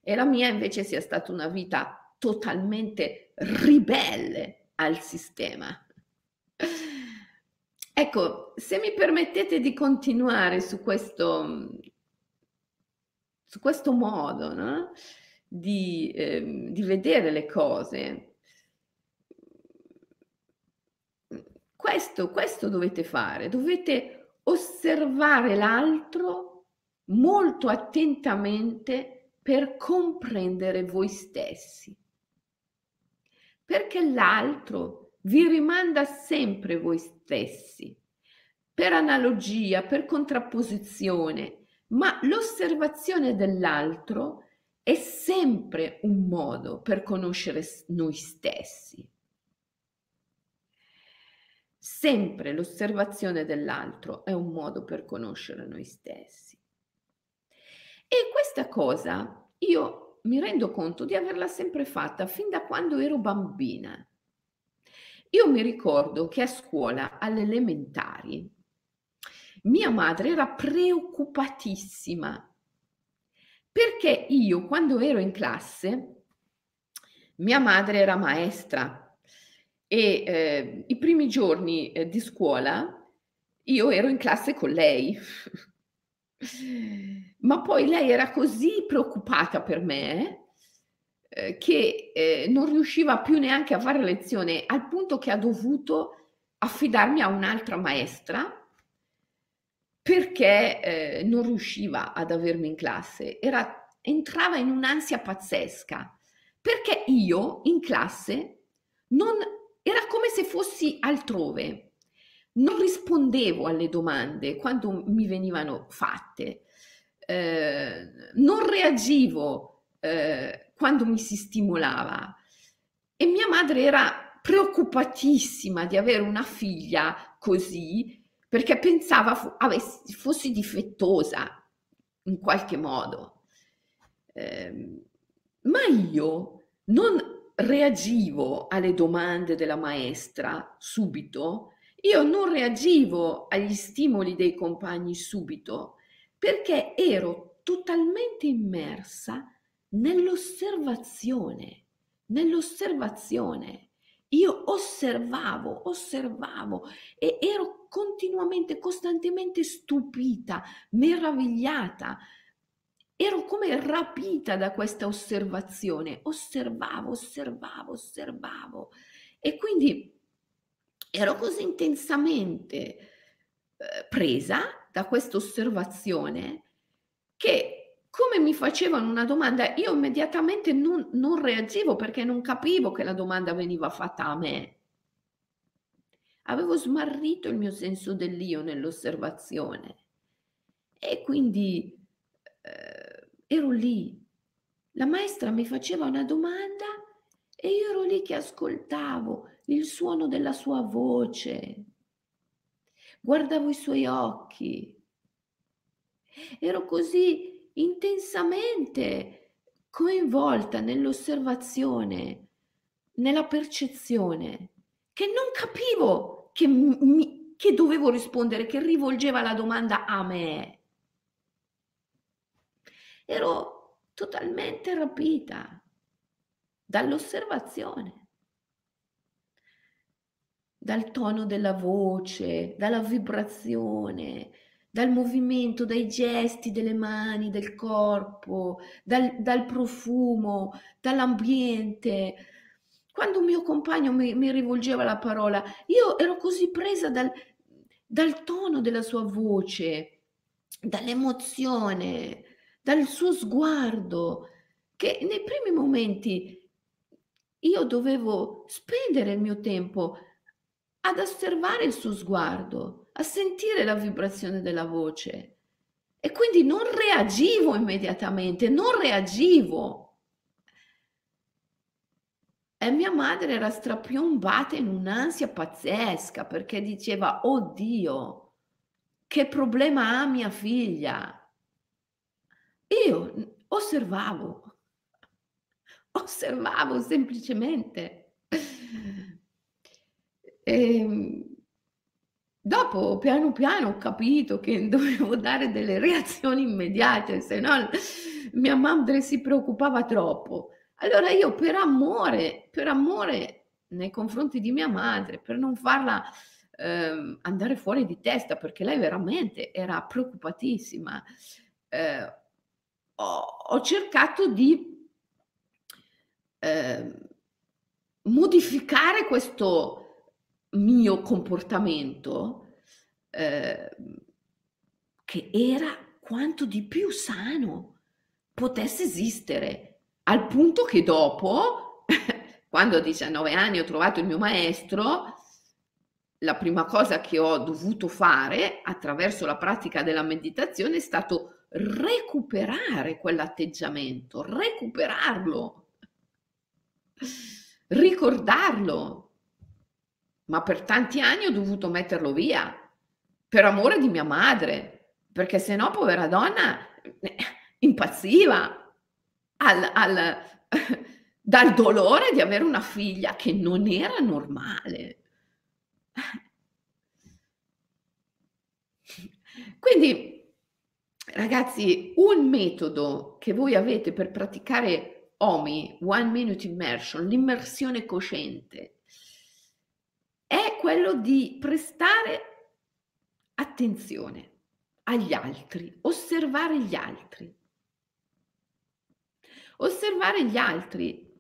e la mia invece sia stata una vita totalmente ribelle al sistema. Ecco, se mi permettete di continuare su questo, su questo modo no? Di, eh, di vedere le cose, questo, questo dovete fare, dovete osservare l'altro molto attentamente per comprendere voi stessi, perché l'altro vi rimanda sempre voi stessi, per analogia, per contrapposizione, ma l'osservazione dell'altro è sempre un modo per conoscere noi stessi. Sempre l'osservazione dell'altro è un modo per conoscere noi stessi. E questa cosa io mi rendo conto di averla sempre fatta fin da quando ero bambina. Io mi ricordo che a scuola, alle elementari, mia madre era preoccupatissima perché io quando ero in classe, mia madre era maestra e eh, i primi giorni eh, di scuola io ero in classe con lei. Ma poi lei era così preoccupata per me eh, che eh, non riusciva più neanche a fare lezione, al punto che ha dovuto affidarmi a un'altra maestra perché eh, non riusciva ad avermi in classe. Era, entrava in un'ansia pazzesca, perché io in classe non, era come se fossi altrove. Non rispondevo alle domande quando mi venivano fatte, eh, non reagivo eh, quando mi si stimolava. E mia madre era preoccupatissima di avere una figlia così perché pensava fu- avessi, fossi difettosa in qualche modo. Eh, ma io non reagivo alle domande della maestra subito, io non reagivo agli stimoli dei compagni subito, perché ero totalmente immersa nell'osservazione, nell'osservazione. Io osservavo, osservavo e ero continuamente, costantemente stupita, meravigliata. Ero come rapita da questa osservazione. Osservavo, osservavo, osservavo. E quindi ero così intensamente eh, presa da questa osservazione che come mi facevano una domanda, io immediatamente non, non reagivo perché non capivo che la domanda veniva fatta a me. Avevo smarrito il mio senso dell'io nell'osservazione e quindi eh, ero lì. La maestra mi faceva una domanda e io ero lì che ascoltavo il suono della sua voce, guardavo i suoi occhi. Ero così intensamente coinvolta nell'osservazione, nella percezione, che non capivo che, mi, che dovevo rispondere, che rivolgeva la domanda a me. Ero totalmente rapita dall'osservazione, dal tono della voce, dalla vibrazione, dal movimento, dai gesti delle mani, del corpo, dal, dal profumo, dall'ambiente. Quando un mio compagno mi, mi, rivolgeva la parola, io ero così presa dal, dal tono della sua voce, dall'emozione, dal suo sguardo, che nei primi momenti io dovevo spendere il mio tempo ad osservare il suo sguardo, a sentire la vibrazione della voce e quindi non reagivo immediatamente, non reagivo. E mia madre era strapiombata in un'ansia pazzesca perché diceva, oddio, che problema ha mia figlia? Io osservavo, osservavo semplicemente. E, ehm, Dopo piano piano, ho capito che dovevo dare delle reazioni immediate, se no mia madre si preoccupava troppo. Allora io per amore, per amore nei confronti di mia madre, per non farla eh, andare fuori di testa, perché lei veramente era preoccupatissima, eh, ho, ho, cercato di eh, modificare questo mio comportamento eh, che era quanto di più sano potesse esistere, al punto che dopo, quando a 19 anni ho trovato il mio maestro, la prima cosa che ho dovuto fare attraverso la pratica della meditazione è stato recuperare quell'atteggiamento, recuperarlo, ricordarlo, ma per tanti anni ho dovuto metterlo via per amore di mia madre, perché se no, povera donna, impazziva al, al, dal dolore di avere una figlia che non era normale. Quindi, ragazzi, un metodo che voi avete per praticare OMI, One Minute Immersion, l'immersione cosciente, è quello di prestare attenzione agli altri, osservare gli altri. Osservare gli altri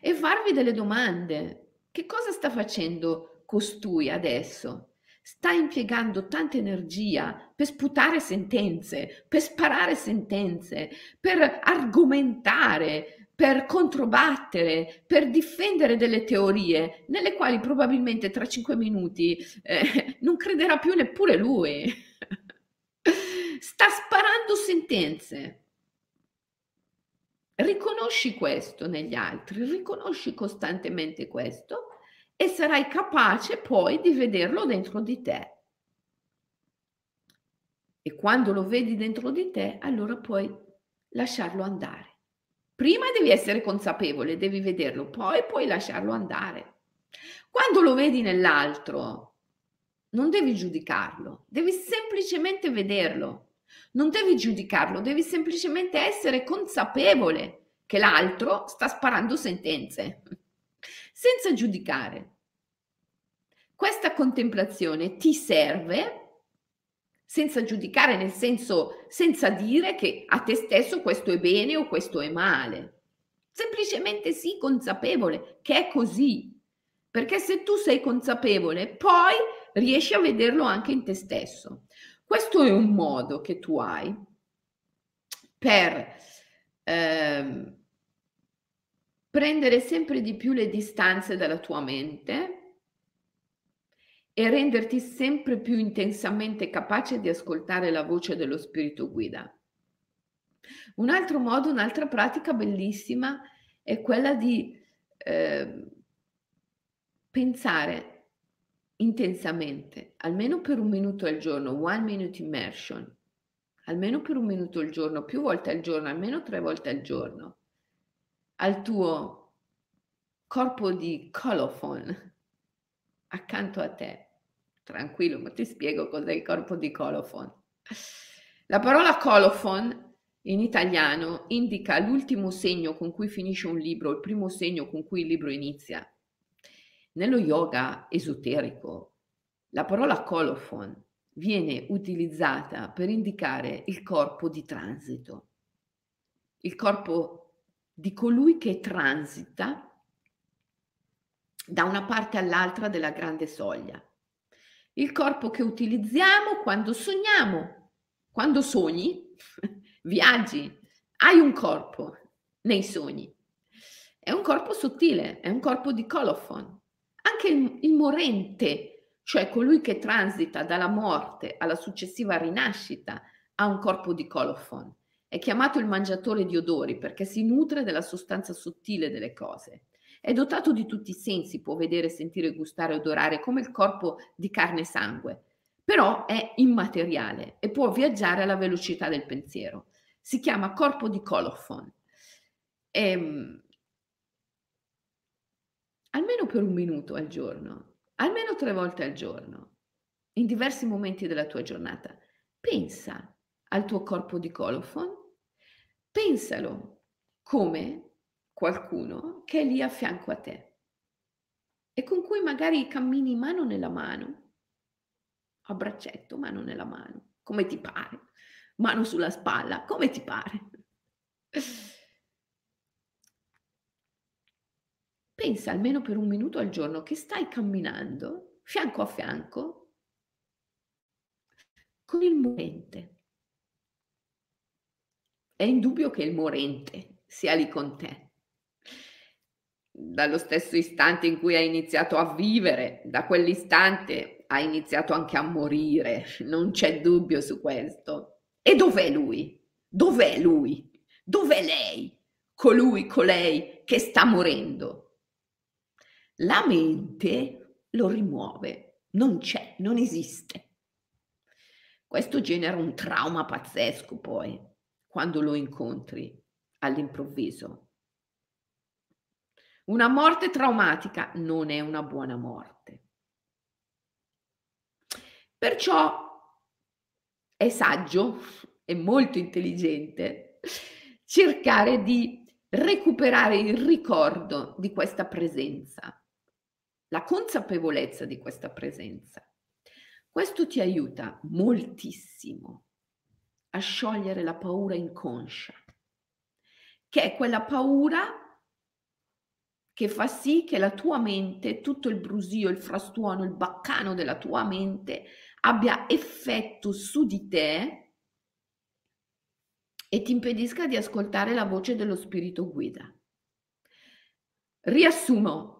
e farvi delle domande. Che cosa sta facendo costui adesso? Sta impiegando tanta energia per sputare sentenze, per sparare sentenze, per argomentare, per controbattere, per difendere delle teorie nelle quali probabilmente tra cinque minuti eh, non crederà più neppure lui. Sta sparando sentenze. Riconosci questo negli altri, riconosci costantemente questo e sarai capace poi di vederlo dentro di te. E quando lo vedi dentro di te, allora puoi lasciarlo andare. Prima devi essere consapevole, devi vederlo, poi puoi lasciarlo andare. Quando lo vedi nell'altro, non devi giudicarlo, devi semplicemente vederlo. Non devi giudicarlo, devi semplicemente essere consapevole che l'altro sta sparando sentenze, senza giudicare. Questa contemplazione ti serve senza giudicare, nel senso senza dire che a te stesso questo è bene o questo è male. Semplicemente sii consapevole che è così. Perché se tu sei consapevole, poi riesci a vederlo anche in te stesso. Questo è un modo che tu hai per eh, prendere sempre di più le distanze dalla tua mente e renderti sempre più intensamente capace di ascoltare la voce dello spirito guida. Un altro modo, un'altra pratica bellissima è quella di eh, pensare intensamente, almeno per un minuto al giorno, one minute immersion, almeno per un minuto al giorno, più volte al giorno, almeno tre volte al giorno, al tuo corpo di colophon accanto a te tranquillo, ma ti spiego cos'è il corpo di colofon. La parola colofon in italiano indica l'ultimo segno con cui finisce un libro, il primo segno con cui il libro inizia. Nello yoga esoterico, la parola colofon viene utilizzata per indicare il corpo di transito, il corpo di colui che transita da una parte all'altra della grande soglia il corpo che utilizziamo quando sogniamo. Quando sogni, viaggi, hai un corpo nei sogni. È un corpo sottile, è un corpo di colophon. Anche il, il morente, cioè colui che transita dalla morte alla successiva rinascita, ha un corpo di colophon. È chiamato il mangiatore di odori perché si nutre della sostanza sottile delle cose. È dotato di tutti i sensi, può vedere, sentire, gustare, odorare come il corpo di carne e sangue, però è immateriale e può viaggiare alla velocità del pensiero. Si chiama corpo di colophon. Ehm, almeno per un minuto al giorno, almeno tre volte al giorno. in diversi momenti della tua giornata. Pensa al tuo corpo di colofon, pensalo come qualcuno che è lì a fianco a te e con cui magari cammini mano nella mano, a braccetto, mano nella mano, come ti pare, mano sulla spalla, come ti pare. Pensa almeno per un minuto al giorno che stai camminando fianco a fianco con il morente. È indubbio che il morente sia lì con te. Dallo stesso istante in cui hai iniziato a vivere, da quell'istante hai iniziato anche a morire, non c'è dubbio su questo. E dov'è lui? Dov'è lui? Dov'è lei? Colui, colei che sta morendo. La mente lo rimuove, non c'è, non esiste. Questo genera un trauma pazzesco poi, quando lo incontri all'improvviso. Una morte traumatica non è una buona morte. Perciò è saggio e molto intelligente cercare di recuperare il ricordo di questa presenza la consapevolezza di questa presenza. Questo ti aiuta moltissimo a sciogliere la paura inconscia, che è quella paura che fa sì che la tua mente, tutto il brusio, il frastuono, il baccano della tua mente abbia effetto su di te e ti impedisca di ascoltare la voce dello spirito guida. Riassumo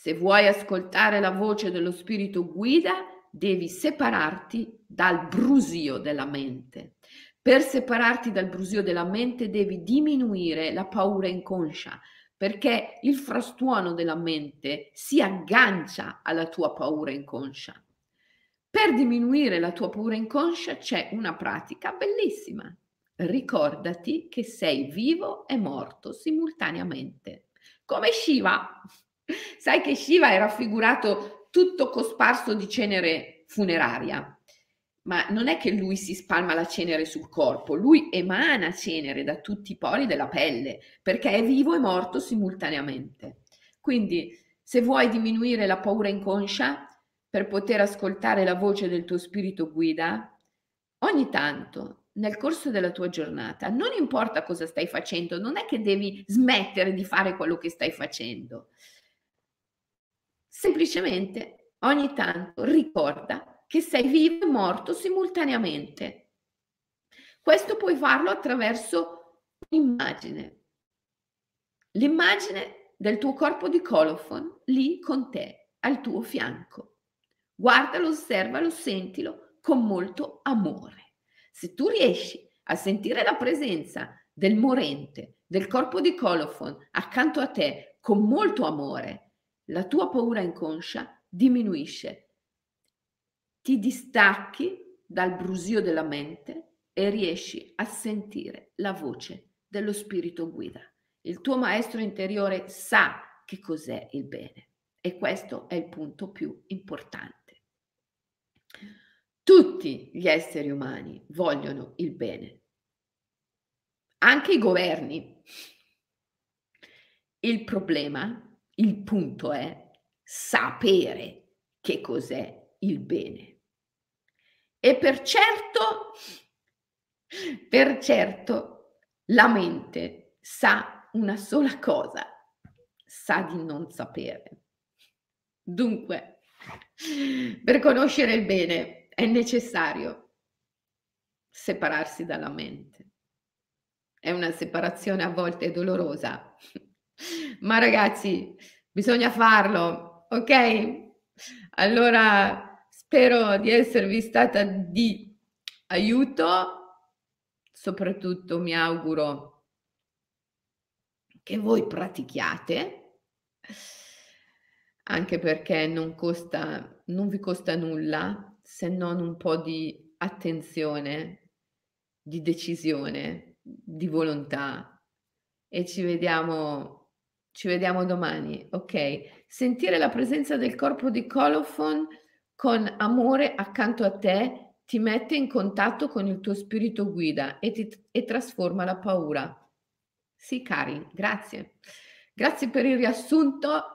se vuoi ascoltare la voce dello spirito guida, devi separarti dal brusio della mente. Per separarti dal brusio della mente devi diminuire la paura inconscia, perché il frastuono della mente si aggancia alla tua paura inconscia. Per diminuire la tua paura inconscia c'è una pratica bellissima. Ricordati che sei vivo e morto simultaneamente, come Shiva. Sai che Shiva è raffigurato tutto cosparso di cenere funeraria, ma non è che lui si spalma la cenere sul corpo, lui emana cenere da tutti i pori della pelle, perché è vivo e morto simultaneamente. Quindi, se vuoi diminuire la paura inconscia per poter ascoltare la voce del tuo spirito guida, ogni tanto nel corso della tua giornata, non importa cosa stai facendo, non è che devi smettere di fare quello che stai facendo. Semplicemente ogni tanto ricorda che sei vivo e morto simultaneamente. Questo puoi farlo attraverso un'immagine. L'immagine del tuo corpo di colofon lì con te, al tuo fianco. Guardalo, osservalo, sentilo con molto amore. Se tu riesci a sentire la presenza del morente, del corpo di colofon accanto a te con molto amore, la tua paura inconscia diminuisce, ti distacchi dal brusio della mente e riesci a sentire la voce dello spirito guida. Il tuo maestro interiore sa che cos'è il bene e questo è il punto più importante. Tutti gli esseri umani vogliono il bene, anche i governi. Il problema il punto è sapere che cos'è il bene. E per certo, per certo, la mente sa una sola cosa, sa di non sapere. Dunque, per conoscere il bene è necessario separarsi dalla mente. È una separazione a volte dolorosa, ma ragazzi, bisogna farlo, ok? Allora, spero di esservi stata di aiuto, soprattutto mi auguro che voi pratichiate, anche perché non costa, non vi costa nulla se non un po' di attenzione, di decisione, di volontà. E ci vediamo ci vediamo domani, ok? Sentire la presenza del corpo di Colophon con amore accanto a te ti mette in contatto con il tuo spirito guida e, ti, e trasforma la paura. Sì, cari, grazie. Grazie per il riassunto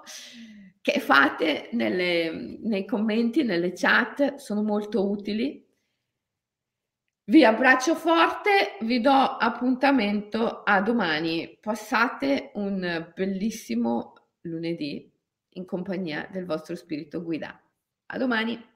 che fate nelle, nei commenti, nelle chat, sono molto utili. Vi abbraccio forte, vi do appuntamento a domani. Passate un bellissimo lunedì in compagnia del vostro spirito guida. A domani.